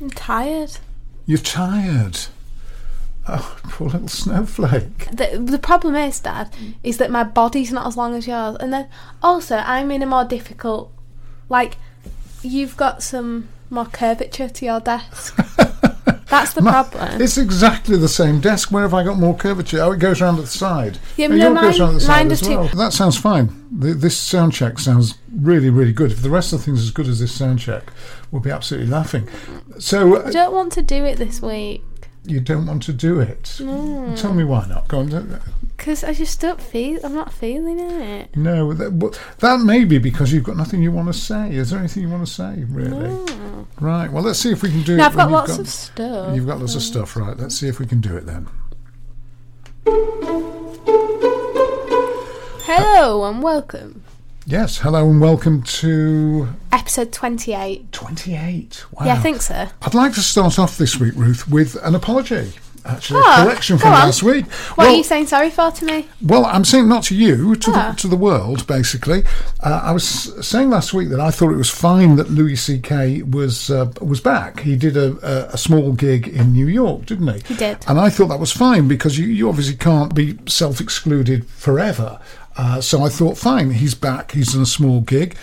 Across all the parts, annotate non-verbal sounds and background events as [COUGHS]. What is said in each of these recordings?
I'm tired. You're tired. Oh, poor little snowflake. The, the problem is, Dad, is that my body's not as long as yours. And then also, I'm in a more difficult. Like, you've got some more curvature to your desk. [LAUGHS] That's the Ma- problem. It's exactly the same desk. Where have I got more curvature? Oh, it goes around at the side. Yeah, Oh, no, goes mine- at the mine side does as too. That sounds fine. Th- This sound check sounds really, really good. If the rest of the things as good as this sound check, we'll be absolutely laughing. So I uh, don't want to do it this week. you don't want to do it? No. Tell me why not. Go on. don't- Because I just don't feel. I'm not feeling it. No, that, well, that may be because you've got nothing you want to say. Is there anything you want to say, really? Right. Well, let's see if we can do No, it. I've got lots of stuff. You've got lots of stuff, right? Let's see if we can do it then. Hello and welcome. Yes. Hello and welcome to Episode 28. 28. Wow. Yeah, I think so. I'd like to start off this week, Ruth, with an apology. Actually, Oh, a correction from on. last week. What well, are you saying sorry for to me? well, I'm saying not to you, to Ah. the to the world, basically. Uh, I was saying last week that I thought it was fine that Louis C.K. was uh, was back. He did a, a, a small gig in New York, didn't he? He did. And I thought that was fine because you, you obviously can't be self excluded forever. Uh, so I thought, fine, he's back. He's in a small gig.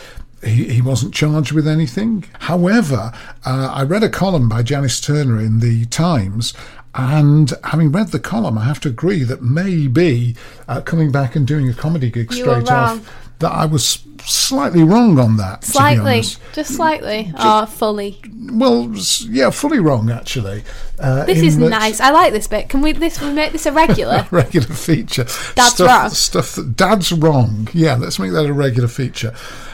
He, he wasn't charged with anything. However, uh, I read a column by Janice Turner in the Times, and having read the column, I have to agree that maybe uh, coming back and doing a comedy gig You straight off, that I was slightly wrong on that. to be Slightly. Just slightly. Or fully. Well, yeah, fully wrong actually. Uh, This is nice. I like this bit. Can we this we make this a regular? [LAUGHS] regular feature. Dad's stuff, wrong. Stuff that dad's wrong. Yeah, let's make that a regular feature.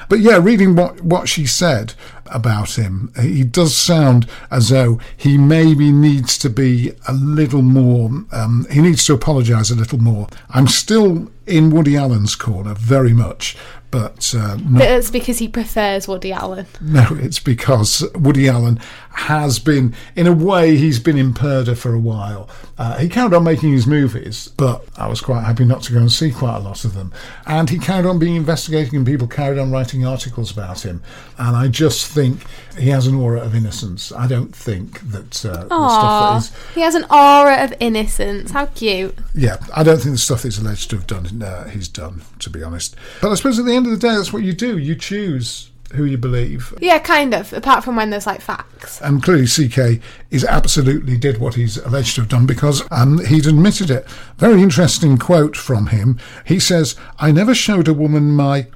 But yeah, reading what what she said about him, he does sound as though he maybe needs to be a little more. Um, he needs to apologise a little more. I'm still in Woody Allen's corner very much. But uh, not But it's because he prefers Woody Allen. [LAUGHS] no, it's because Woody Allen has been, in a way, he's been in Purdah for a while. Uh, he carried on making his movies, but I was quite happy not to go and see quite a lot of them. And he carried on being investigating, and people carried on writing articles about him. And I just think he has an aura of innocence. I don't think that uh, the stuff that Aww. is. He has an aura of innocence. How cute. Yeah, I don't think the stuff that's alleged to have done, uh, he's done, to be honest. But I suppose at the end of the day, that's what you do. You choose who you believe. Yeah, kind of. Apart from when there's like facts. And clearly, CK is absolutely did what he's alleged to have done because um, he'd admitted it. Very interesting quote from him. He says, "I never showed a woman my."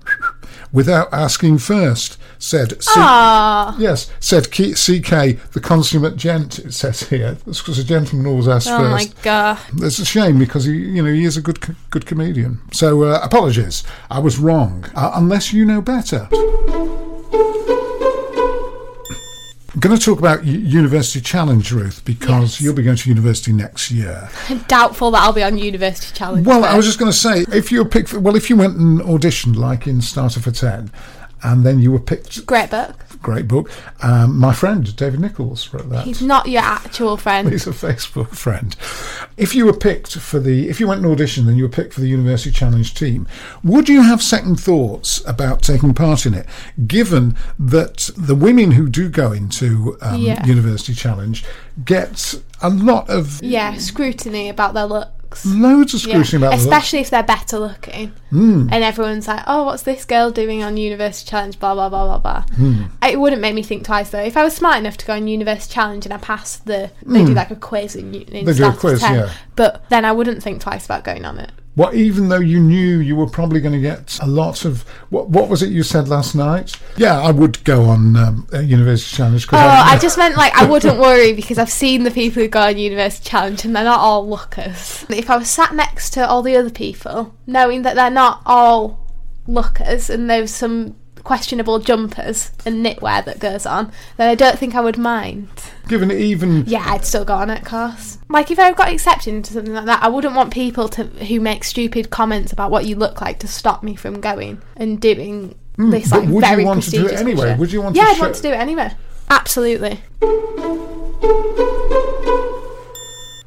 Without asking first, said C- Aww. yes, said K- CK, the consummate gent. It says here. That's because a gentleman always asks Oh my first. god. It's a shame because he, you know, he is a good, good comedian. So uh, apologies, I was wrong. Uh, unless you know better. I'm going to talk about University Challenge, Ruth, because Yes. you'll be going to university next year. I'm doubtful that I'll be on University Challenge. Well, I was just going to say, if you were picked, for, well, if you went and auditioned like in Starter for Ten, and then you were picked, Great book. Great book. Um, my friend David Nichols wrote that. He's not your actual friend. He's a Facebook friend. If you were picked for the, if you went and auditioned and you were picked for the University Challenge team, would you have second thoughts about taking part in it, given that the women who do go into um, Yeah. University Challenge get a lot of Yeah, scrutiny about their looks. Looks. Loads of Yeah, scrutiny about the looks. especially if they're better looking, Hmm. and everyone's like, "Oh, what's this girl doing on University Challenge?" Blah blah blah blah blah. Hmm. It wouldn't make me think twice though. If I was smart enough to go on University Challenge and I passed the, they do like a quiz in, in Hmm. They do a quiz, 10, yeah. But then I wouldn't think twice about going on it. Well, even though you knew you were probably going to get a lot of what? What was it you said last night? Yeah, I would go on um, a University Challenge. Oh, I just meant like I wouldn't worry because I've seen the people who go on University Challenge and they're not all lookers. If I was sat next to all the other people, knowing that they're not all lookers and there's some questionable jumpers and knitwear that goes on, then I don't think I would mind. given it even Yeah, I'd still go on it, of course. Like if I got accepted into something like that, I wouldn't want people to who make stupid comments about what you look like to stop me from going and doing this Hmm, but like would you very want to do it anyway? Would you want to Yeah, I'd show- want to do it anyway. Absolutely.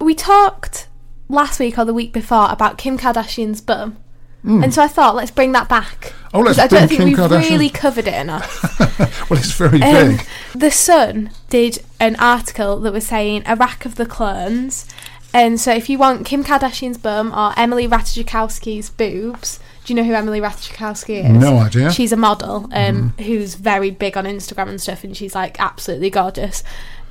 We talked last week or the week before about Kim Kardashian's bum. And so I thought, let's bring that back. Oh, let's I don't think Kim we've Kardashian- really covered it enough. [LAUGHS] well, it's very Um, big. the Sun did an article that was saying Iraq of the clones. And so if you want Kim Kardashian's bum or Emily Ratajkowski's boobs, do you know who Emily Ratajkowski is? No idea. She's a model um, who's very big on Instagram and stuff, and she's like absolutely gorgeous.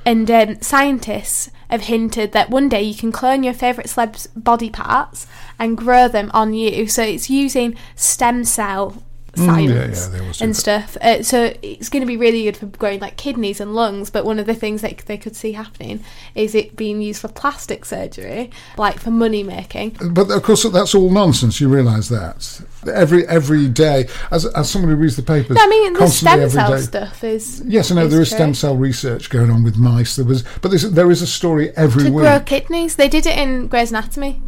And um, scientists have hinted that one day you can clone your favourite celeb's body parts and grow them on you. So it's using stem cell Mm, yeah, science yeah, they always do and stuff. Uh, so it's going to be really good for growing like kidneys and lungs. But one of the things that they could see happening is it being used for plastic surgery, like for money making. But of course, that's all nonsense. You realise that every every day, as as someone who reads the papers, No, I mean the stem cell day- stuff is Yes, I know there is true. stem cell research going on with mice. There was, but there's, there is a story every to week. grow kidneys. They did it in Grey's Anatomy.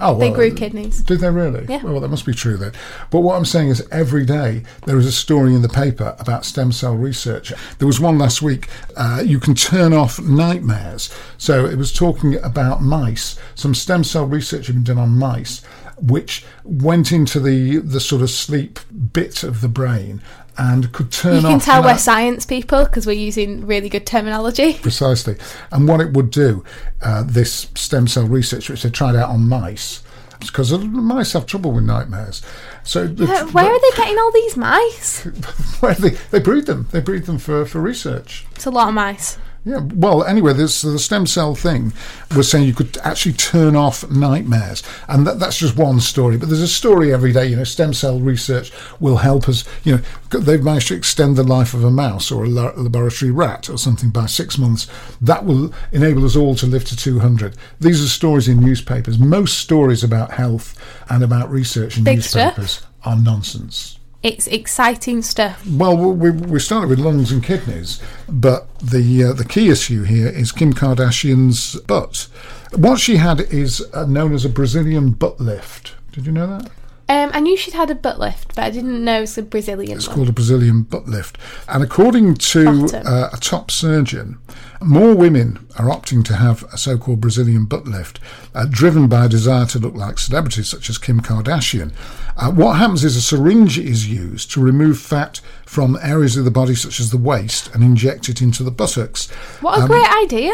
oh, They grew kidneys. Did they really? Yeah. Well, that must be true then. But what I'm saying is, every day there is a story in the paper about stem cell research. There was one last week. Uh, you can turn off nightmares. So it was talking about mice. Some stem cell research had been done on mice, which went into the the sort of sleep bit of the brain and could turn You can tell we're science people because we're using really good terminology. [LAUGHS] Precisely. And what it would do, uh, this stem cell research, which they tried out on mice, because mice have trouble with nightmares. So the- Uh, Where are they getting all these mice? [LAUGHS] where they, they breed them. They breed them for, for research. It's a lot of mice. Yeah. Well, anyway, this the stem cell thing was saying you could actually turn off nightmares, and that, that's just one story. But there's a story every day. You know, stem cell research will help us. You know, they've managed to extend the life of a mouse or a laboratory rat or something by six months. That will enable us all to live to 200. These are stories in newspapers. Most stories about health and about research in Big stuff. newspapers are nonsense. It's exciting stuff. Well, we, we started with lungs and kidneys, but the uh, the key issue here is Kim Kardashian's butt. What she had is uh, known as a Brazilian butt lift. Did you know that? Um, I knew she'd had a butt lift, but I didn't know it was a Brazilian It's one. called a Brazilian butt lift. And according to uh, a top surgeon, more women are opting to have a so called Brazilian butt lift, uh, driven by a desire to look like celebrities such as Kim Kardashian. Uh, what happens is a syringe is used to remove fat from areas of the body such as the waist and inject it into the buttocks. What a Um, great idea!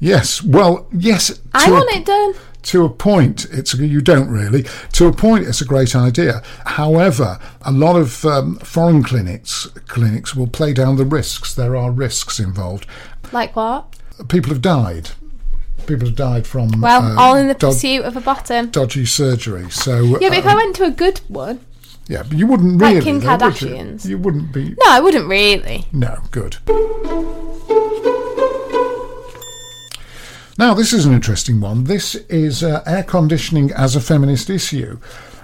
Yes, well, yes. I to a- want it done. To a point, it's you don't really. To a point, it's a great idea. However, a lot of um, foreign clinics clinics will play down the risks. There are risks involved. Like what? People have died. People have died from Well, uh, all in the pursuit of a bottom. dodgy surgery. So Yeah, but if um, I went to a good one, yeah, but you wouldn't Like really. Kim though, would you? Kardashians. You wouldn't be. no, I wouldn't really. No, good. Now, this is an interesting one. This is uh, air conditioning as a feminist issue.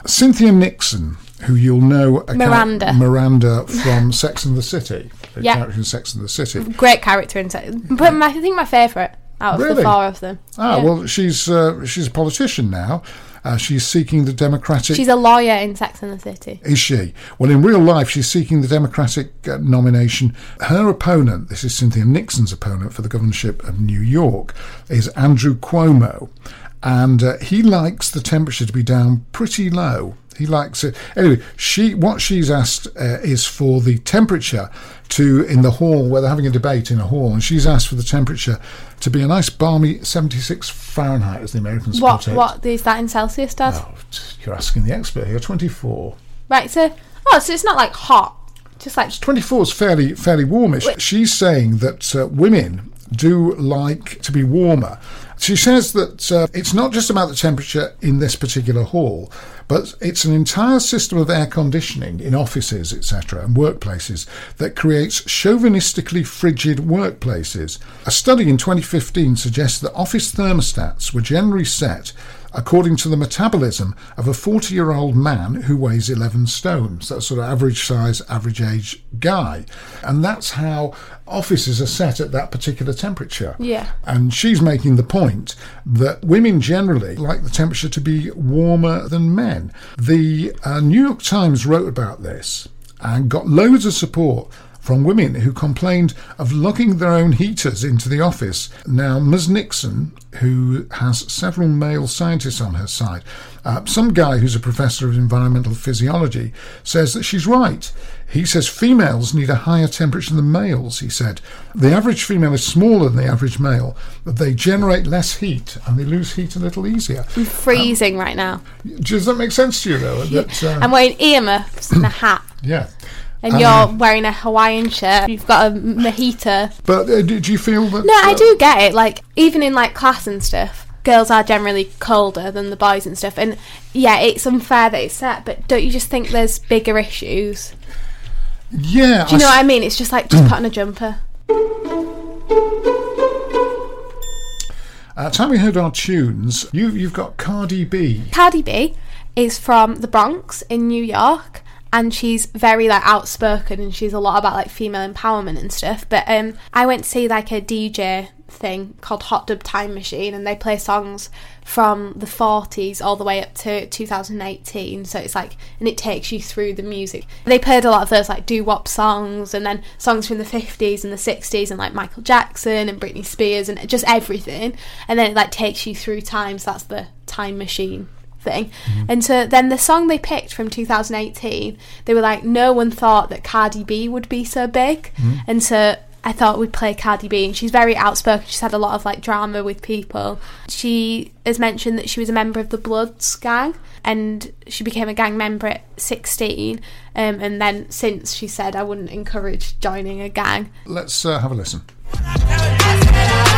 Cynthia Nixon, who you'll know, Miranda. Miranda from [LAUGHS] Sex and the City, the Yeah. character in Sex and the City. Great character in Sex. But my, I think my favourite out of Really? the four of them. Ah, Yeah. well, she's uh, she's a politician now. Uh, she's seeking the Democratic. She's a lawyer in Sex and the City. Is she? Well, in real life, she's seeking the Democratic uh, nomination. Her opponent, this is Cynthia Nixon's opponent for the governorship of New York, is Andrew Cuomo. And uh, he likes the temperature to be down pretty low. He likes it. Anyway, she what she's asked uh, is for the temperature to in the hall where they're having a debate in a hall, and she's asked for the temperature to be a nice balmy 76 Fahrenheit, as the Americans What put it. what is that in Celsius, Dad? Oh, you're asking the expert here. 24. Right, so oh, so it's not like hot, just like 24 is fairly fairly warmish. She's saying that uh, women do like to be warmer. She says that uh, it's not just about the temperature in this particular hall, but it's an entire system of air conditioning in offices, etc., and workplaces that creates chauvinistically frigid workplaces. A study in 2015 suggests that office thermostats were generally set according to the metabolism of a 40 year old man who weighs 11 stones. That's sort of average size, average age guy. And that's how offices are set at that particular temperature. Yeah. And she's making the point that women generally like the temperature to be warmer than men. The uh, New York Times wrote about this and got loads of support from women who complained of lugging their own heaters into the office. Now, Ms. Nixon, who has several male scientists on her side, uh, some guy who's a professor of environmental physiology, says that she's right. He says females need a higher temperature than males, he said. The average female is smaller than the average male, but they generate less heat and they lose heat a little easier. I'm freezing right now. Does that make sense to you, though? That, uh, I'm wearing earmuffs and a [COUGHS] hat. yeah. And Um, you're wearing a Hawaiian shirt. You've got a mojito. But uh, do, do you feel that? No, I uh, do get it. Like even in like class and stuff, girls are generally colder than the boys and stuff. And yeah, it's unfair that it's set. But don't you just think there's bigger issues? Yeah. Do you know what I mean? It's just like just put on a jumper. Uh, time we heard our tunes, you, you've got Cardi B. Cardi B is from the Bronx in New York and she's very like outspoken and she's a lot about like female empowerment and stuff. But um I went to see like a DJ thing called Hot Dub Time Machine and they play songs from the 40s all the way up to 2018 so it's like and it takes you through the music. They played a lot of those like doo-wop songs and then songs from the 50s and the 60s and like Michael Jackson and Britney Spears and just everything. And then it like takes you through time so that's the time machine thing. Mm-hmm. And so then the song they picked from 2018, they were like, no one thought that Cardi B would be so big. Mm-hmm. And so I thought we'd play Cardi B. And she's very outspoken. She's had a lot of like drama with people. She has mentioned that she was a member of the Bloods gang and she became a gang member at 16. Um, and then since she said, I wouldn't encourage joining a gang. Let's uh, have a listen.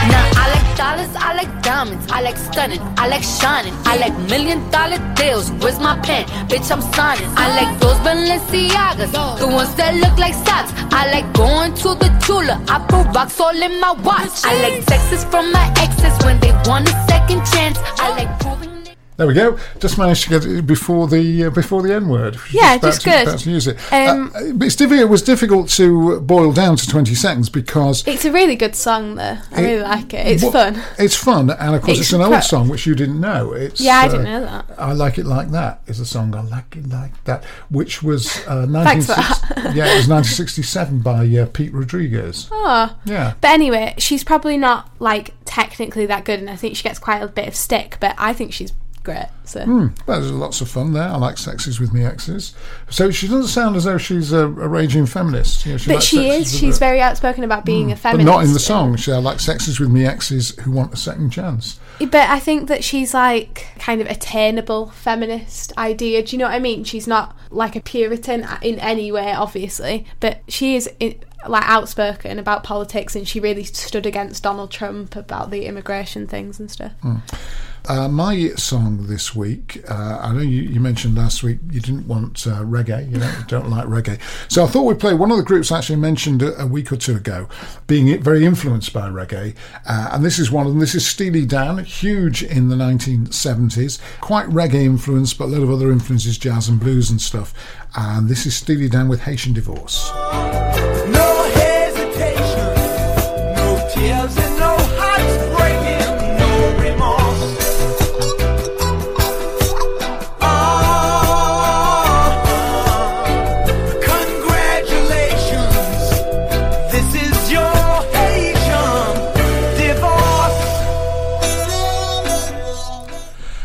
Now I like dollars, I like diamonds, I like stunning, I like shining, I like million dollar deals. Where's my pen? Bitch, I'm signing. I like those Balenciagas, the ones that look like socks. I like going to the Tula, I put rocks all in my watch. I like texts from my exes when they want a second chance. I like proving. There we go. Just managed to get it before the uh, before the N word. Yeah, just to, good. About to use it. Um, uh, it's difficult, it was difficult to boil down to twenty seconds because It's a really good song, though. I It- really like it. It's Well, fun. It's fun, and of course, it's, It's an old pro- song which you didn't know. It's Yeah, I uh, didn't know that. I like it like that. Is a song I like it like that, which was uh, [LAUGHS] Thanks for 1960 yeah, it was [LAUGHS] 1967 by uh, Pete Rodriguez. Oh. Yeah, But anyway, she's probably not like technically that good, and I think she gets quite a bit of stick. But I think she's great. So hmm, well, there's lots of fun there. I like sexes with me exes. So she doesn't sound as though she's a, a raging feminist. You know, but she is. She's very outspoken about being hmm, a feminist. But not in the song. She I like sexes with me exes who want a second chance. But I think that she's like kind of attainable feminist idea. Do you know what I mean? She's not like a Puritan in any way, obviously, but she is. i like outspoken about politics and she really stood against Donald Trump about the immigration things and stuff. Hmm. Uh, my song this week, uh, I know you, you mentioned last week you didn't want uh, reggae, you don't, don't like reggae. So I thought we'd play one of the groups I actually mentioned a, a week or two ago, being very influenced by reggae. Uh, and this is one of them. This is Steely Dan, huge in the 1970s, quite reggae influenced, but a lot of other influences, jazz and blues and stuff. And this is Steely Dan with Haitian Divorce. No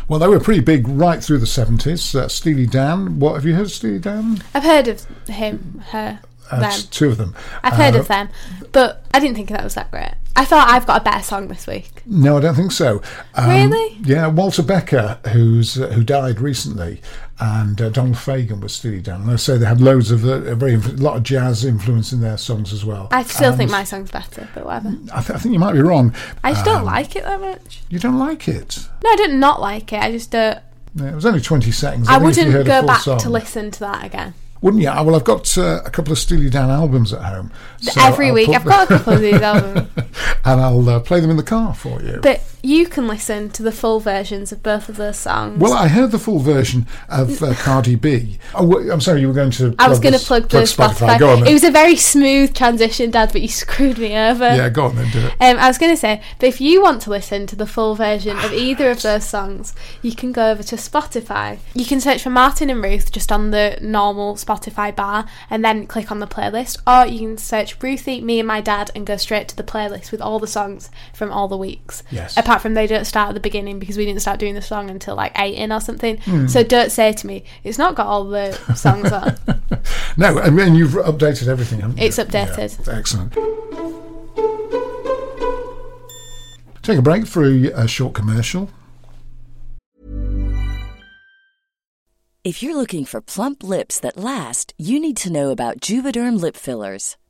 Well, they were pretty big right through the 70s. Uh, Steely Dan. What have you heard of Steely Dan? I've heard of him, her, Uh, them. two of them. I've heard Uh, of them, but I didn't think that was that great. I thought I've got a better song this week. No, I don't think so. Um, Really? Yeah, Walter Becker, who's uh, who died recently, and uh, Donald Fagen was Steely Dan. And I say they had loads of uh, a very a lot of jazz influence in their songs as well. I still think my song's better, but whatever. I, th- I think you might be wrong. I just don't Um, like it that much. You don't like it? No, I don't not like it. I just don't. Yeah, it was only twenty seconds. I you wouldn't go back song- to listen to that again. Wouldn't you? Ah, Well, I've got uh, a couple of Steely Dan albums at home. so Every I'll week, I've got a couple of these [LAUGHS] albums. and I'll uh, play them in the car for you. But you can listen to the full versions of both of those songs. Well, I heard the full version of uh, Cardi B. Oh, I'm sorry, you were going to. I was going to plug the Spotify. Go on then. It was a very smooth transition, Dad, but you [LAUGHS] screwed me over. yeah, go on then, do it. Um, I was going to say, but if you want to listen to the full version of either of those songs, you can go over to Spotify. You can search for Martin and Ruth just on the normal Spotify bar and then click on the playlist, or you can search Ruthie, me and my dad and go straight to the playlist with all the songs from all the weeks. Yes. Apart from they don't start at the beginning because we didn't start doing the song until like eight in or something. Hmm. So don't say to me, it's not got all the songs on. [LAUGHS] No, I mean, you've updated everything, haven't you? It's updated. Yeah, excellent. Take a break for a, a short commercial. If you're looking for plump lips that last, you need to know about Juvederm lip fillers.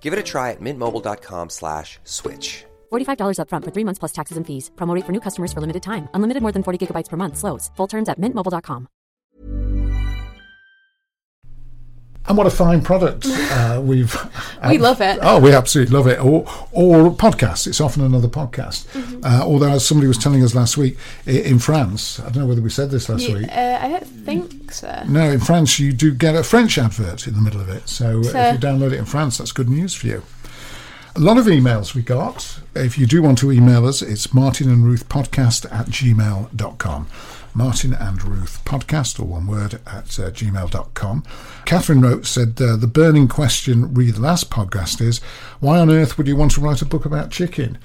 Give it a try at mintmobile.com slash switch. $45 upfront for three months plus taxes and fees. Promo rate for new customers for limited time. Unlimited more than 40 gigabytes per month. Slows. Full terms at mintmobile.com. And what a fine product [LAUGHS] uh, we've. We love it. Oh, we absolutely love it. Or, or podcasts. It's often another podcast. Mm-hmm. Uh, although, as somebody was telling us last week, in France, I don't know whether we said this last You- week. uh, I don't think so. No, in France, you do get a French advert in the middle of it. So, uh, So- if you download it in France, that's good news for you. A lot of emails we got. If you do want to email us, it's Martin and Ruth podcast at gmail.com. Martin and Ruth podcast, or one word, at uh, gmail.com. Catherine wrote, said, uh, The burning question re the last podcast is, why on earth would you want to write a book about chicken?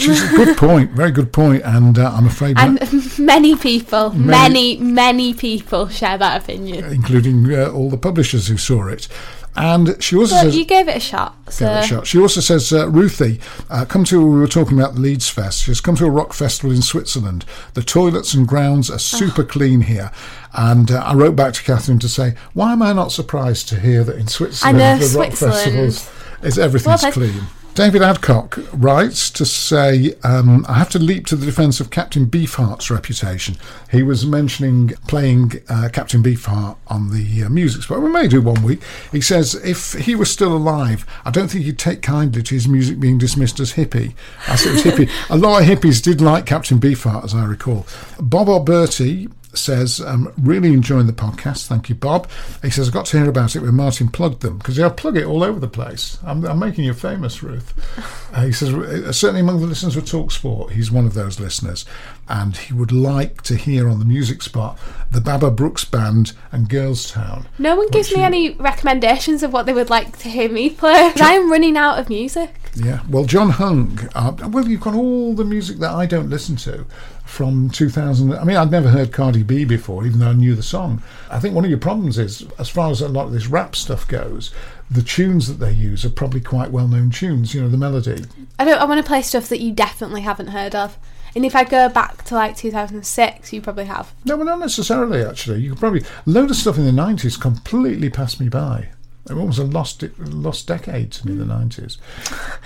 She's a good point, very good point, and uh, I'm afraid, And [LAUGHS] many people, Many- many, many people share that opinion. including uh, all the publishers who saw it. And she also But says, you gave it a shot. So Give it a shot. She also says, uh, Ruthie, uh, come to, we were talking about the Leeds Fest. She's come to a rock festival in Switzerland. The toilets and grounds are super clean here. And uh, I wrote back to Catherine to say, why am I not surprised to hear that in Switzerland, know, the rock festivals, is everything's Well, clean? David Adcock writes to say, um, I have to leap to the defence of Captain Beefheart's reputation. He was mentioning playing uh, Captain Beefheart on the uh, music spot. We may do one week. He says, if he was still alive, I don't think he'd take kindly to his music being dismissed as hippie. Said it was hippie. [LAUGHS] A lot of hippies did like Captain Beefheart, as I recall. Bob Alberti says, um, really enjoying the podcast. Thank you, Bob. He says, I got to hear about it when Martin plugged them because I plug it all over the place. I'm, I'm making you famous, Ruth. [LAUGHS] Uh, he says, uh, certainly among the listeners of Talk Sport, he's one of those listeners. And he would like to hear on the music spot the Baba Brooks Band and Girls Town. No one gives me you- any recommendations of what they would like to hear me play. 'cause I am running out of music. Yeah, well, John Hung. Uh, well, you've got all the music that I don't listen to from 2000. I mean, I'd never heard Cardi B before, even though I knew the song. I think one of your problems is, as far as a lot of this rap stuff goes, the tunes that they use are probably quite well-known tunes. You know, the melody. I don't. I want to play stuff that you definitely haven't heard of. And if I go back to like 2006, you probably have. No, well, not necessarily. Actually, you could probably a load of stuff in the 90s completely passed me by. It was a lost lost decade to me, in the 90s. [LAUGHS]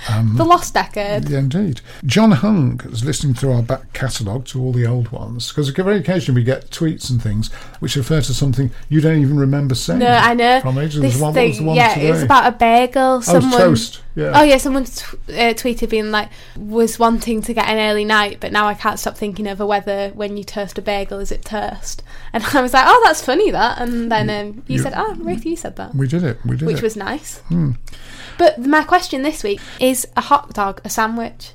Um, the Lost Decade. Yeah, indeed. John Hung is listening through our back catalogue to all the old ones because very occasionally we get tweets and things which refer to something you don't even remember saying. No, I know. From ages. This was thing, the one yeah, today? it was about a bagel. Oh, someone, toast, yeah. Oh yeah, someone t- uh, tweeted being like, was wanting to get an early night, but now I can't stop thinking over whether when you toast a bagel is it toast. And [LAUGHS] I was like, oh, that's funny that. And then um, you, you- said, oh, Ruth, you said that, We did it. We did it. which it. was nice. Hmm. But my question this week is: a hot dog a sandwich?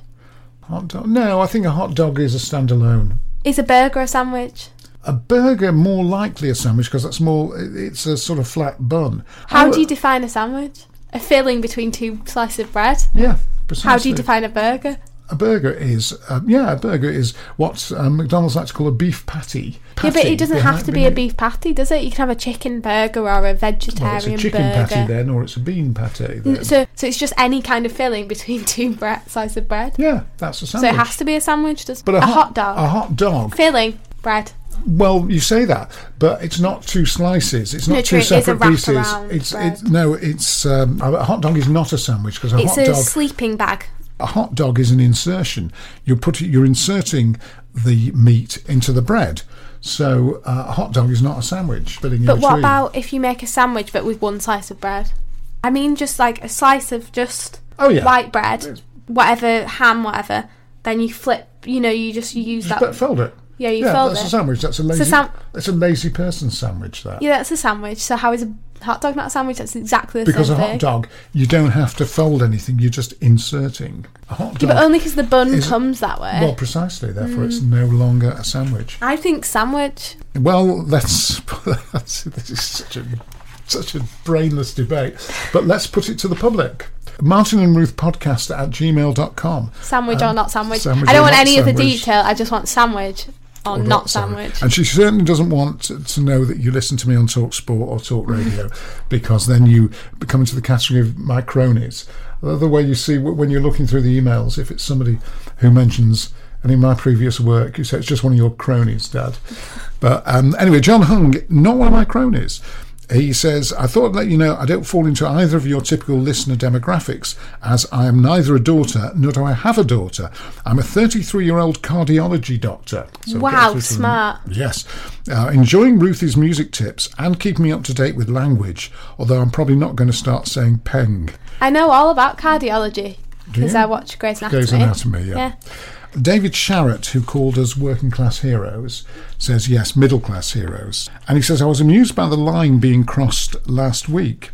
hot dog. No, I think a hot dog is a standalone. Is a burger a sandwich? A burger more likely a sandwich because that's more. It's a sort of flat bun. How I- do you define a sandwich? A filling between two slices of bread. Yeah, precisely. How do you define a burger? A burger is, um, yeah, a burger is what um, McDonald's like to call a beef patty. Yeah, but it doesn't have to be a beef patty, does it? You can have a chicken burger or a vegetarian Well, it's a chicken burger. patty then, or it's a bean patty. Then. So, so it's just any kind of filling between [LAUGHS] two bre- slices of bread. yeah, that's a sandwich. So it has to be a sandwich. Does But a, a, hot, dog A hot dog. filling bread? Well, you say that, but it's not two slices. It's not No, two true, it is a separate pieces. It's bread. it's no. It's um, a hot dog is not a sandwich because a It's hot a dog sleeping bag. a hot dog is an insertion. You're putting you're inserting the meat into the bread. So uh, a hot dog is not a sandwich. But what about if you make a sandwich but with one slice of bread? I mean, just like a slice of just Oh, yeah. white bread, whatever ham, whatever. Then you flip. You know, you just use Just that. put- fold it? Yeah, you yeah, fold that's it. a sandwich. That's a It's lazy. a sam- that's a lazy person sandwich. That Yeah, that's a sandwich. So how is a hot dog not a sandwich? That's exactly the same thing. because a hot thing. dog you don't have to fold anything. You're just inserting a hot dog. Yeah, but only because the bun is- comes that way. Well, precisely. Therefore, it's Mm. no longer a sandwich. I think sandwich. Well, let's. [LAUGHS] that's, this is such a such a brainless debate, but let's put it to the public. Martin and Ruth podcast at gmail.com. Sandwich Um, or not sandwich. sandwich I don't want any sandwich. detail. I just want sandwich or, not sorry. sandwich. And she certainly doesn't want to, know that you listen to me on Talk Sport or Talk Radio because then you come into the category of my cronies. The other way you see when you're looking through the emails, if it's somebody who mentions any of my previous work, you say it's just one of your cronies, Dad. But um, anyway, John Hung, not one of my cronies. He says, I thought I'd let you know I don't fall into either of your typical listener demographics, as I am neither a daughter nor do I have a daughter. I'm a 33 year old cardiology doctor. So Wow, get through to the- smart. Yes. Uh, enjoying Ruthie's music tips and keeping me up to date with language, although I'm probably not going to start saying peng. I know all about cardiology because? I watch Grey's Anatomy. Grey's Anatomy, yeah. yeah. David Sharrett, who called us working class heroes, says yes, middle class heroes. And he says, I was amused by the line being crossed last week.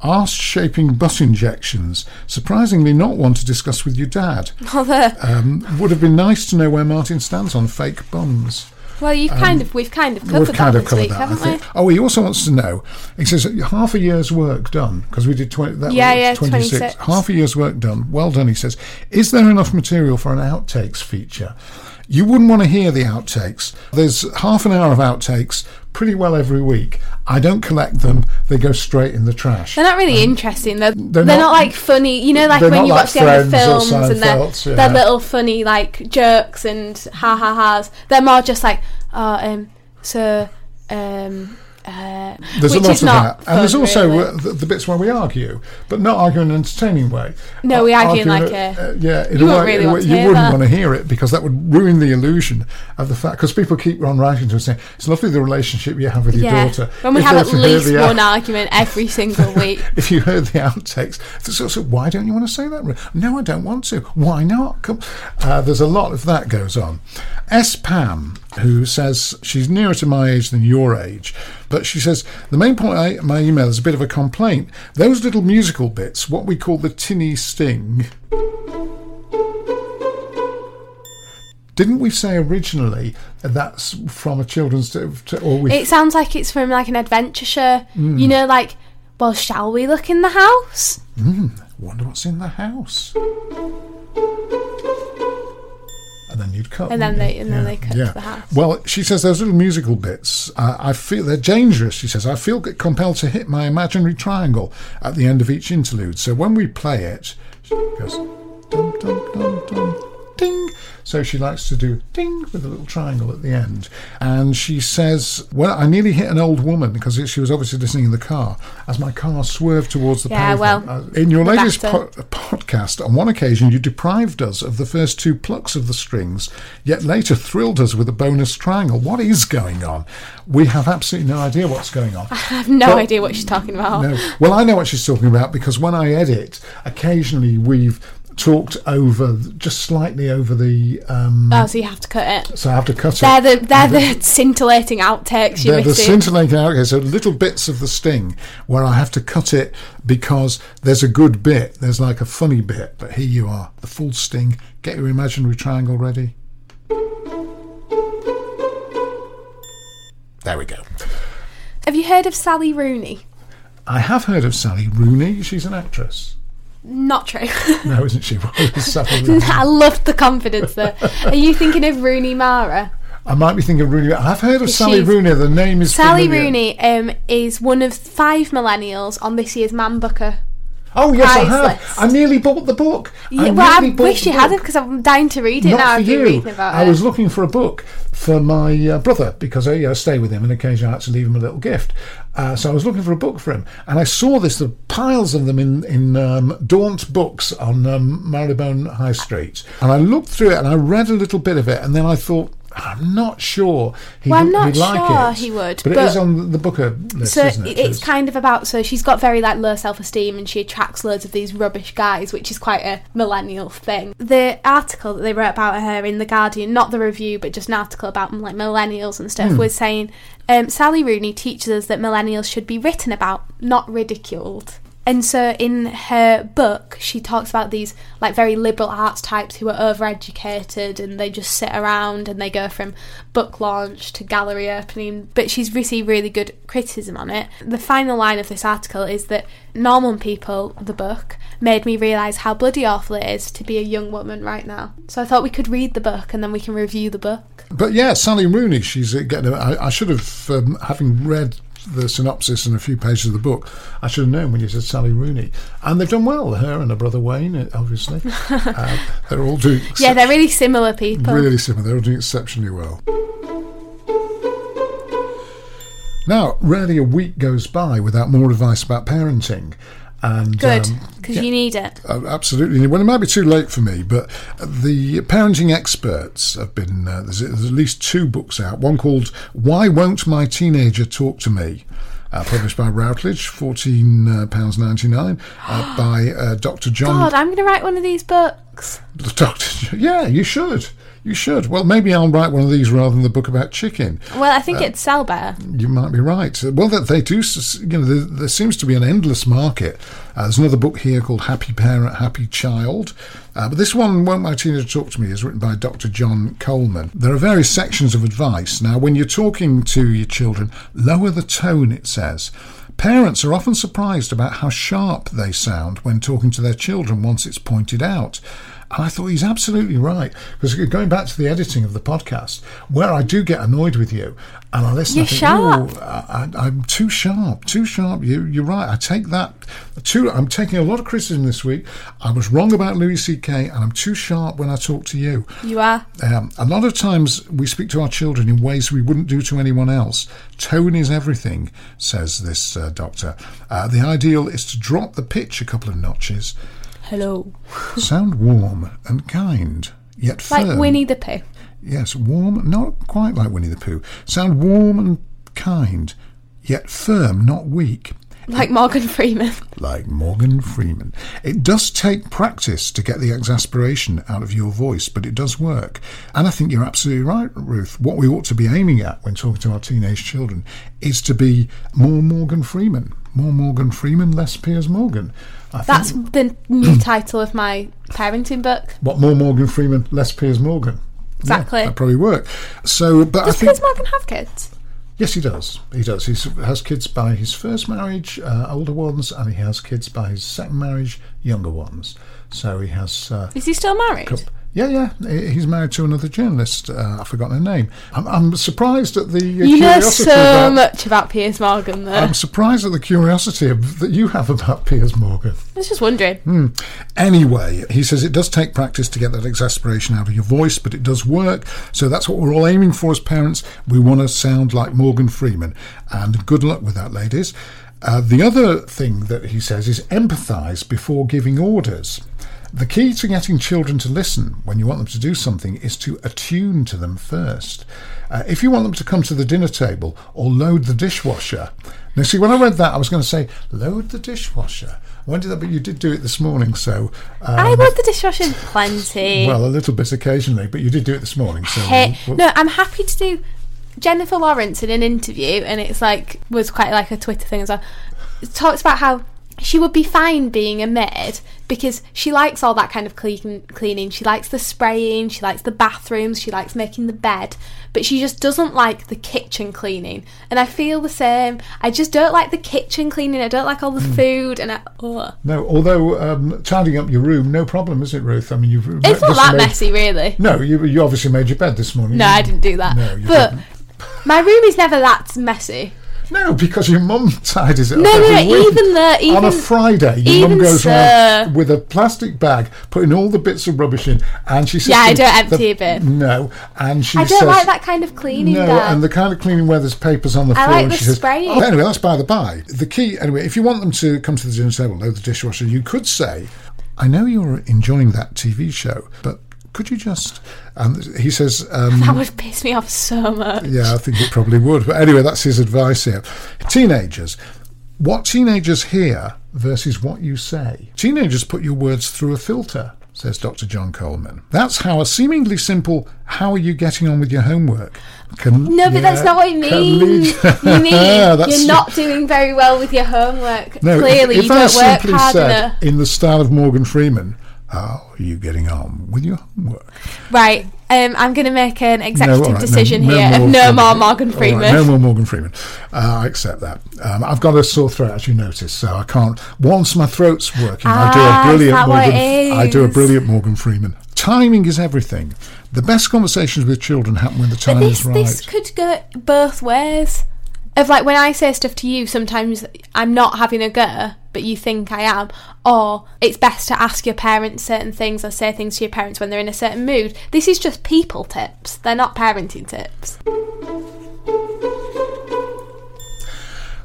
Arse shaping butt injections. Surprisingly, not one to discuss with your dad. Although, Um, would have been nice to know where Martin stands on fake bums. Well, you've kind um, of we've kind of covered kind that of this covered week, that, haven't we? Oh, he also wants to know. He says half a year's work done because we did twenty. That Yeah, was yeah, 26. 26. Half a year's work done. Well done. He says. Is there enough material for an outtakes feature? You wouldn't want to hear the outtakes. There's half an hour of outtakes pretty well every week. I don't collect them. They go straight in the trash. They're not really interesting. They're, they're, they're not, not- like funny. You know, like when you like watch the other films and they're, yeah. they're little funny like jokes and ha ha ha's. They're more just like, oh, um, so, um, Uh, There's which a lot is of not that, and fun, there's also really. uh, the, the bits where we argue, but not argue in an entertaining way. No, we argue in like uh, a- uh, yeah, you a way, really way you wouldn't that. want to hear it because that would ruin the illusion of the fact. Because people keep on writing to us saying it's lovely the relationship you have with your yeah. daughter. When we If have at were to hear least the one [LAUGHS] argument every single week. [LAUGHS] if you heard the outtakes, so, of, why don't you want to say that? No, I don't want to. Why not? Come. Uh, there's a lot of that goes on. S. Pam, who says she's nearer to my age than your age, but she says the main point of my email is a bit of a complaint. Those little musical bits, what we call the tinny sting. Didn't we say originally that's from a children's to, to or we It sounds like it's from like an adventure show. Mm. You know, like, well, shall we look in the house? wonder what's in the house? And then you'd cut. And then they- and then they cut to the house. Well, she says those little musical bits. Uh, I feel they're dangerous. She says I feel compelled to hit my imaginary triangle at the end of each interlude. So when we play it, she goes dum dum dum dum ding. So she likes to do ding with a little triangle at the end. And she says, "Well, I nearly hit an old woman because she was obviously listening in the car as my car swerved towards the Yeah, pavement." well, Uh, in your latest po- podcast, on one occasion you deprived us of the first two plucks of the strings, yet later thrilled us with a bonus triangle. What is going on? We have absolutely no idea what's going on. [LAUGHS] I have no Well, idea what she's talking about. No. Well, I know what she's talking about because when I edit, occasionally we've talked over, just slightly over the. Um, Oh, so you have to cut it. so I have to cut They're it. the they're the scintillating outtakes They're the scintillating okay, so little bits of the sting where I have to cut it because there's a good bit, there's like a funny bit, but here you are, the full sting. Get your imaginary triangle ready. There we go. have you heard of Sally Rooney? I have heard of Sally Rooney. She's an actress. Not true. [LAUGHS] No, isn't she? [LAUGHS] What is Sally Rooney? I loved the confidence there. Are you thinking of Rooney Mara? I might be thinking of Rooney. I've heard of Sally She's- Rooney. The name is Sally familiar. Rooney um, is one of five millennials on this year's Man Booker. Oh yes, I have. list. I nearly bought the book. Yeah, I well, I wish the you had book. it because I'm dying to read it Not now. for you. reading about I it. was looking for a book for my uh, brother because I uh, stay with him and occasionally I like to leave him a little gift. Uh, so I was looking for a book for him, and I saw this. Were piles of them in in um, Daunt Books on um, Marylebone High Street, and I looked through it and I read a little bit of it, and then I thought. I'm not sure he'd, Well, I'm not like sure it. he would, but, it but- is on the Booker list, so isn't it? it's kind of about so she's got very like low self-esteem and she attracts loads of these rubbish guys which is quite a millennial thing the article that they wrote about her in the guardian not the review but just an article about like millennials and stuff was saying um, sally rooney teaches us that millennials should be written about not ridiculed and so in her book she talks about these like very liberal arts types who are overeducated and they just sit around and they go from book launch to gallery opening. But she's received really good criticism on it. The final line of this article is that normal people the book made me realise how bloody awful it is to be a young woman right now. So i thought we could read the book and then we can review the book. But yeah, Sally Rooney, she's uh, getting. I should have, um, having read the synopsis and a few pages of the book, I should have known when you said Sally Rooney. And they've done well, her and her brother Wayne, uh, obviously. [LAUGHS] uh, they're all doing yeah they're really similar people really similar. They're all doing exceptionally well. Now, rarely a week goes by without more advice about parenting. And, good um, because yeah. you need it Uh, absolutely. Well, it might be too late for me, but the parenting experts have been. Uh, there's, there's at least two books out. One called "Why Won't My Teenager Talk to Me." Uh, published by Routledge, fourteen uh, pounds ninety nine, uh, [GASPS] by uh, Dr. John. god i'm going to write one of these books [LAUGHS] Doctor, yeah, you should. You should. Well, maybe I'll write one of these rather than the book about chicken. well i think it'd sell better You might be right. Well, that they do. You know, there, there seems to be an endless market. Uh, there's another book here called Happy Parent, Happy Child. Uh, but this one, Won't My Teenager Talk to Me, is written by Dr. John Coleman. There are various sections of advice. Now, when you're talking to your children, lower the tone, it says. Parents are often surprised about how sharp they sound when talking to their children once it's pointed out. And I thought he's absolutely right. Because going back to the editing of the podcast, where I do get annoyed with you, and I listen, You're I think, sharp. "Oh, I, I'm too sharp, too sharp. You, you're right. I take that. Too, I'm taking a lot of criticism this week. I was wrong about Louis C.K., and I'm too sharp when I talk to you. You are. Um, a lot of times we speak to our children in ways we wouldn't do to anyone else. Tone is everything, says this uh, doctor. Uh, the ideal is to drop the pitch a couple of notches, Hello. sound warm and kind, yet firm. Like Winnie the Pooh. Yes, warm, not quite like Winnie the Pooh. Sound warm and kind, yet firm, not weak. Like Morgan Freeman. [LAUGHS] like Morgan Freeman. It does take practice to get the exasperation out of your voice, but it does work. And I think you're absolutely right, Ruth. What we ought to be aiming at when talking to our teenage children is to be more Morgan Freeman. More Morgan Freeman, less Piers Morgan. I That's the new [CLEARS THROAT] title of my parenting book. what more Morgan Freeman, less Piers Morgan. Yeah, Exactly. that probably work. So, but Does I think Piers Morgan have kids? Yes, he does. He does. He has kids by his first marriage, uh, older ones, and he has kids by his second marriage, younger ones. So he has. Uh, Is he still married? coup- yeah, yeah. He's married to another journalist. Uh, I've forgotten her name. I'm, I'm surprised at the uh, You know curiosity so about, much about Piers Morgan, though. I'm surprised at the curiosity of, that you have about Piers Morgan. I was just wondering. Hmm. Anyway, he says it does take practice to get that exasperation out of your voice, but it does work. So that's what we're all aiming for as parents. We want to sound like Morgan Freeman. And good luck with that, ladies. Uh, the other thing that he says is empathise before giving orders. The key to getting children to listen when you want them to do something is to attune to them first. Uh, if you want them to come to the dinner table or load the dishwasher, now see, when I read that, I was going to say load the dishwasher. When did that? But you did do it this morning, so um, I load the dishwasher plenty. well, a little bit occasionally, but you did do it this morning. So Hey, well, no, I'm happy to do Jennifer Lawrence in an interview, and it's like was quite like a Twitter thing as well. It talks about how she would be fine being a maid because she likes all that kind of clean, cleaning. She likes the spraying, she likes the bathrooms, she likes making the bed, but she just doesn't like the kitchen cleaning. And I feel the same. I just don't like the kitchen cleaning. I don't like all the Hmm. food, and I, ugh. no. Although um, tidying up your room, no problem, is it, Ruth? I mean, you've it's not that made- messy, really. No, you you obviously made your bed this morning. No, I didn't do that. No, you but didn't. my room is never that messy. No, because your mum [LAUGHS] tidies it No, up no, every no, week. even the- even on a Friday, your mum goes around with a plastic bag, putting all the bits of rubbish in, and she says, Yeah, I don't empty a bin. No, and she I don't says, like that kind of cleaning. No, Dad. and the kind of cleaning where there's papers on the I floor. like and the she says, spraying. Oh, anyway, that's by the by. The key, anyway, if you want them to come to the dinner table, load the dishwasher, you could say, I know you're enjoying that TV show, but could you just. And he says, um, that would piss me off so much. yeah, I think it probably would. But anyway, that's his advice here. Teenagers. What teenagers hear versus what you say. Teenagers put your words through a filter, says Dr. John Coleman. That's how a seemingly simple, how are you getting on with your homework? Can, No, but that's not what I lead- you [LAUGHS] mean you're not doing very well with your homework. No, if- Clearly, if, you I don't work hard said, enough. in the style of Morgan Freeman, how are you getting on with your homework? Right, um, I'm going to make an No, executive decision no, here [LAUGHS] no of no more Morgan- all right, Freeman. no more Morgan Freeman. Uh, I accept that. Um, I've got a sore throat, as you notice, so I can't. Once my throat's working, I do Ah, a is brilliant Morgan. I do a brilliant Morgan Freeman. Timing is everything. The best conversations with children happen when the time this is right. this could go both ways. Of like when I say stuff to you, sometimes I'm not having a go, but you think I am. Or it's best to ask your parents certain things or say things to your parents when they're in a certain mood. This is just people tips. They're not parenting tips.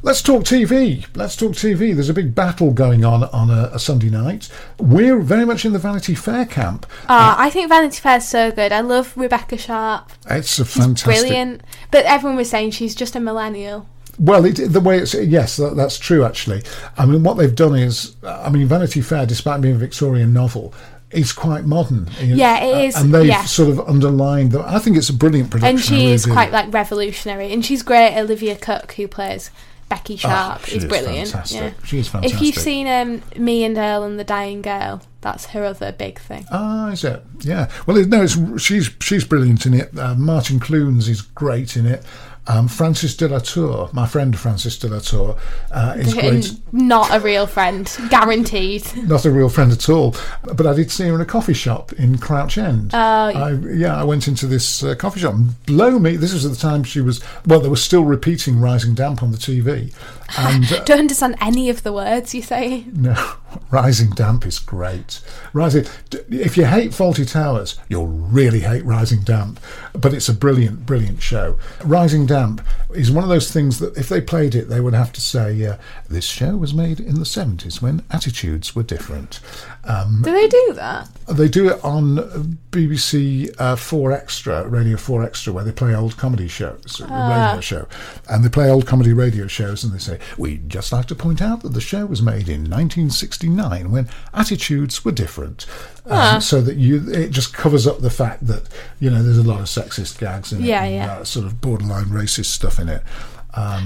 Let's talk TV. Let's talk TV. There's a big battle going on on a, a Sunday night. We're very much in the Vanity Fair camp. Ah, I think Vanity Fair's so good. I love Rebecca Sharp. It's a fantastic. Brilliant. But everyone was saying she's just a millennial. Well, it, the way it's yes, that, that's true. Actually, I mean, what they've done is, I mean, Vanity Fair, despite being a Victorian novel, is quite modern. you know, Yeah, it is. uh, and they've yeah. sort of underlined. that. I think it's a brilliant production. and she really is do. quite like revolutionary. And she's great. Olivia Cooke, who plays Becky Sharp, Ah, she is is brilliant. fantastic. Yeah. She is If you've seen um, Me and Earl and the Dying Girl, that's her other big thing. Ah, is it? Yeah. Well, it, no, it's, she's she's brilliant in it. Uh, Martin Clunes is great in it. Um, Frances de la Tour, my friend Frances de la Tour, uh, is great. Not a real friend, guaranteed. Not a real friend at all, but I did see her in a coffee shop in Crouch End. Oh, I, yeah, I went into this uh, coffee shop. And blow me, this was at the time she was. Well, they were still repeating Rising Damp on the TV, [LAUGHS] and uh, Don't understand any of the words you say. no, Rising Damp is great. Rising, if you hate Fawlty Towers, you'll really hate Rising Damp. But it's a brilliant, brilliant show. Rising Damp is one of those things that if they played it, they would have to say, uh, "This show was made in the '70s when attitudes were different." Um, Do they do that? they do it on uh, BBC uh, Four Extra, Radio Four Extra, where they play old comedy shows, a radio show, and they play old comedy radio shows, and they say, "We'd just like to point out that the show was made in 1969 when attitudes were different." Um, so that you, it just covers up the fact that you know there's a lot of sexist gags in it, Yeah, and, yeah. uh, sort of borderline racist stuff in it.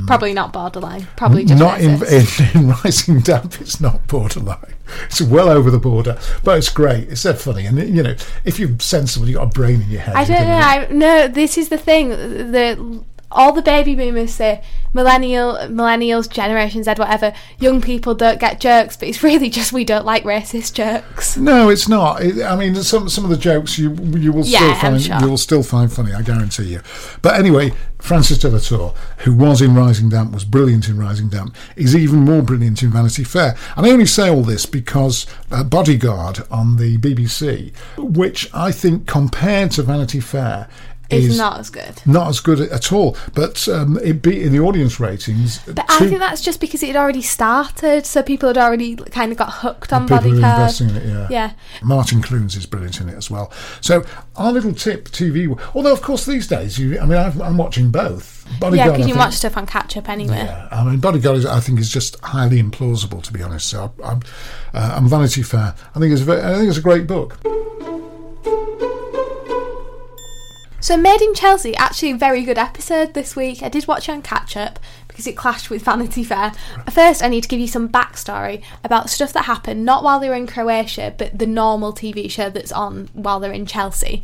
Probably not borderline. Probably just not in, in, in [LAUGHS] Rising Damp, it's not borderline. It's well over the border, but it's great. It's so funny, and you know, if you're sensible, you have got a brain in your head. I don't know. I, no, this is the thing. The all the baby boomers say millennial, millennials, Generation Z, whatever. Young people don't get jokes, but it's really [LAUGHS] just we don't like racist jokes. No, it's not. It, I mean, some some of the jokes you you will still Yeah, I'm find sure. you will still find funny. I guarantee you. But anyway, Frances de la Tour, who was in Rising Damp, was brilliant in Rising Damp. Is even more brilliant in Vanity Fair. And I only say all this because uh, Bodyguard on the BBC, which I think compared to Vanity Fair. It's is not as good. not as good at all, but um, it beat in the audience ratings. But I think that's just because it had already started, so people had already kind of got hooked on investing in it. Yeah, Yeah. Martin Clunes is brilliant in it as well. So our little tip TV. Although of course these days, you, I mean, I've, I'm watching both. Yeah, because you think- watch stuff on catch up anyway. Yeah, I mean, Bodyguard, is, I think, is just highly implausible to be honest. So I'm, uh, I'm Vanity Fair. I think it's a very, I think it's a great book. So, Made in Chelsea, actually a very good episode this week. I did watch it on catch up because it clashed with [LAUGHS] Vanity Fair. First, I need to give you some backstory about stuff that happened not while they were in Croatia, but the normal TV show that's on while they're in Chelsea.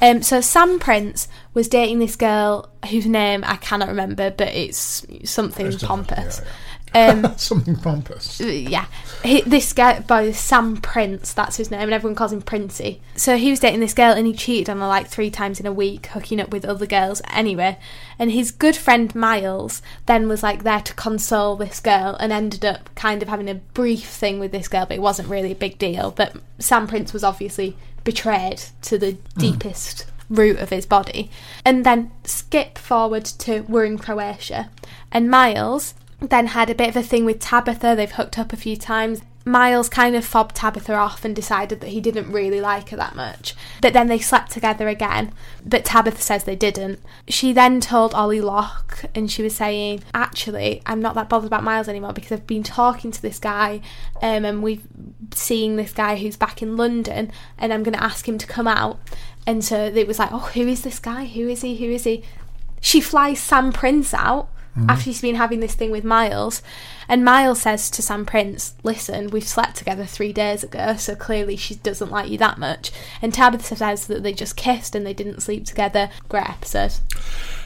Um, so, Sam Prince was dating this girl whose name I cannot remember, but it's something It's pompous. yeah, Um, [LAUGHS] Something pompous. yeah, he, this guy by Sam Prince, that's his name, and everyone calls him Princey. So he was dating this girl, and he cheated on her like three times in a week, hooking up with other girls anyway. And his good friend Miles then was like there to console this girl, and ended up kind of having a brief thing with this girl, but it wasn't really a big deal. But Sam Prince was obviously betrayed to the deepest root of his body. And then skip forward to we're in Croatia, and Miles then had a bit of a thing with Tabitha. They've hooked up a few times. Miles kind of fobbed Tabitha off and decided that he didn't really like her that much. But then they slept together again. But Tabitha says they didn't. She then told Ollie Locke and she was saying, Actually, I'm not that bothered about Miles anymore because I've been talking to this guy um, and we've seen this guy who's back in London and I'm going to ask him to come out. And so it was like, Oh, who is this guy? Who is he? Who is he? She flies Sam Prince out after she's been having this thing with Miles. And Miles says to Sam Prince, Listen, we've slept together three days ago, so clearly she doesn't like you that much. And Tabitha says that they just kissed and they didn't sleep together. Great episode.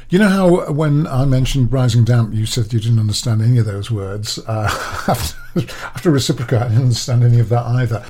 You know how when I mentioned Rising Damp, you said you didn't understand any of those words. Uh, [LAUGHS] after, after reciprocate, I didn't understand any of that either.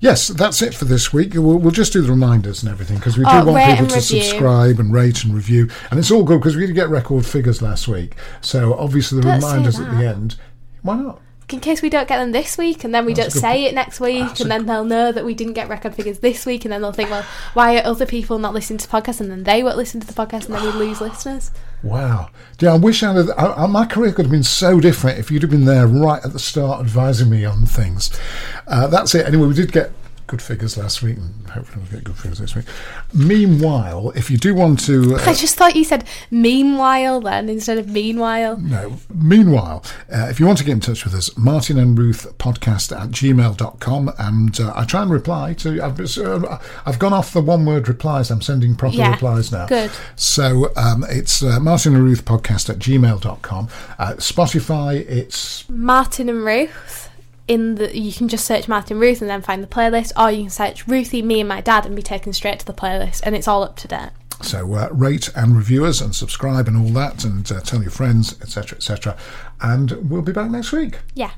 Yes, that's it for this week. We'll, we'll just do the reminders and everything because we do Oh, want people to review. subscribe and rate and review. And it's all good because we did get record figures last week. So obviously the Don't reminders at the end. Why not? In case we don't get them this week and then we That's don't say it next week That's and then they'll know that we didn't get record figures this week and then they'll think, well, why are other people not listening to podcasts and then they won't listen to the podcast and then we lose listeners? Wow. Yeah, I wish I, I, my career could have been so different if you'd have been there right at the start advising me on things. Uh, that's it. Anyway, we did get good figures last week and hopefully we'll get good figures this week. Meanwhile, if you do want to... [LAUGHS] I Uh, just thought you said meanwhile then instead of meanwhile. no. Meanwhile, uh, if you want to get in touch with us, Martin and Ruth podcast at gmail.com and uh, I try and reply to... I've, uh, I've gone off the one-word replies. I'm sending proper Yeah, replies now. good. So um, it's uh, Martin and Ruth podcast at gmail.com. Uh, Spotify, it's Martin and Ruth. In the, you can just search Martin Ruth and then find the playlist, or you can search Ruthie, me and my dad, and be taken straight to the playlist, and it's all up to date. So uh, rate and review us and subscribe and all that, and uh, tell your friends, etc., etc. And we'll be back next week. Yeah.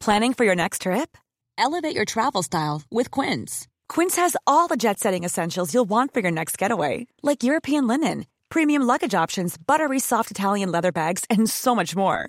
Planning for your next trip? Elevate your travel style with Quince. Quince has all the jet setting essentials you'll want for your next getaway, like European linen, premium luggage options, buttery soft Italian leather bags, and so much more.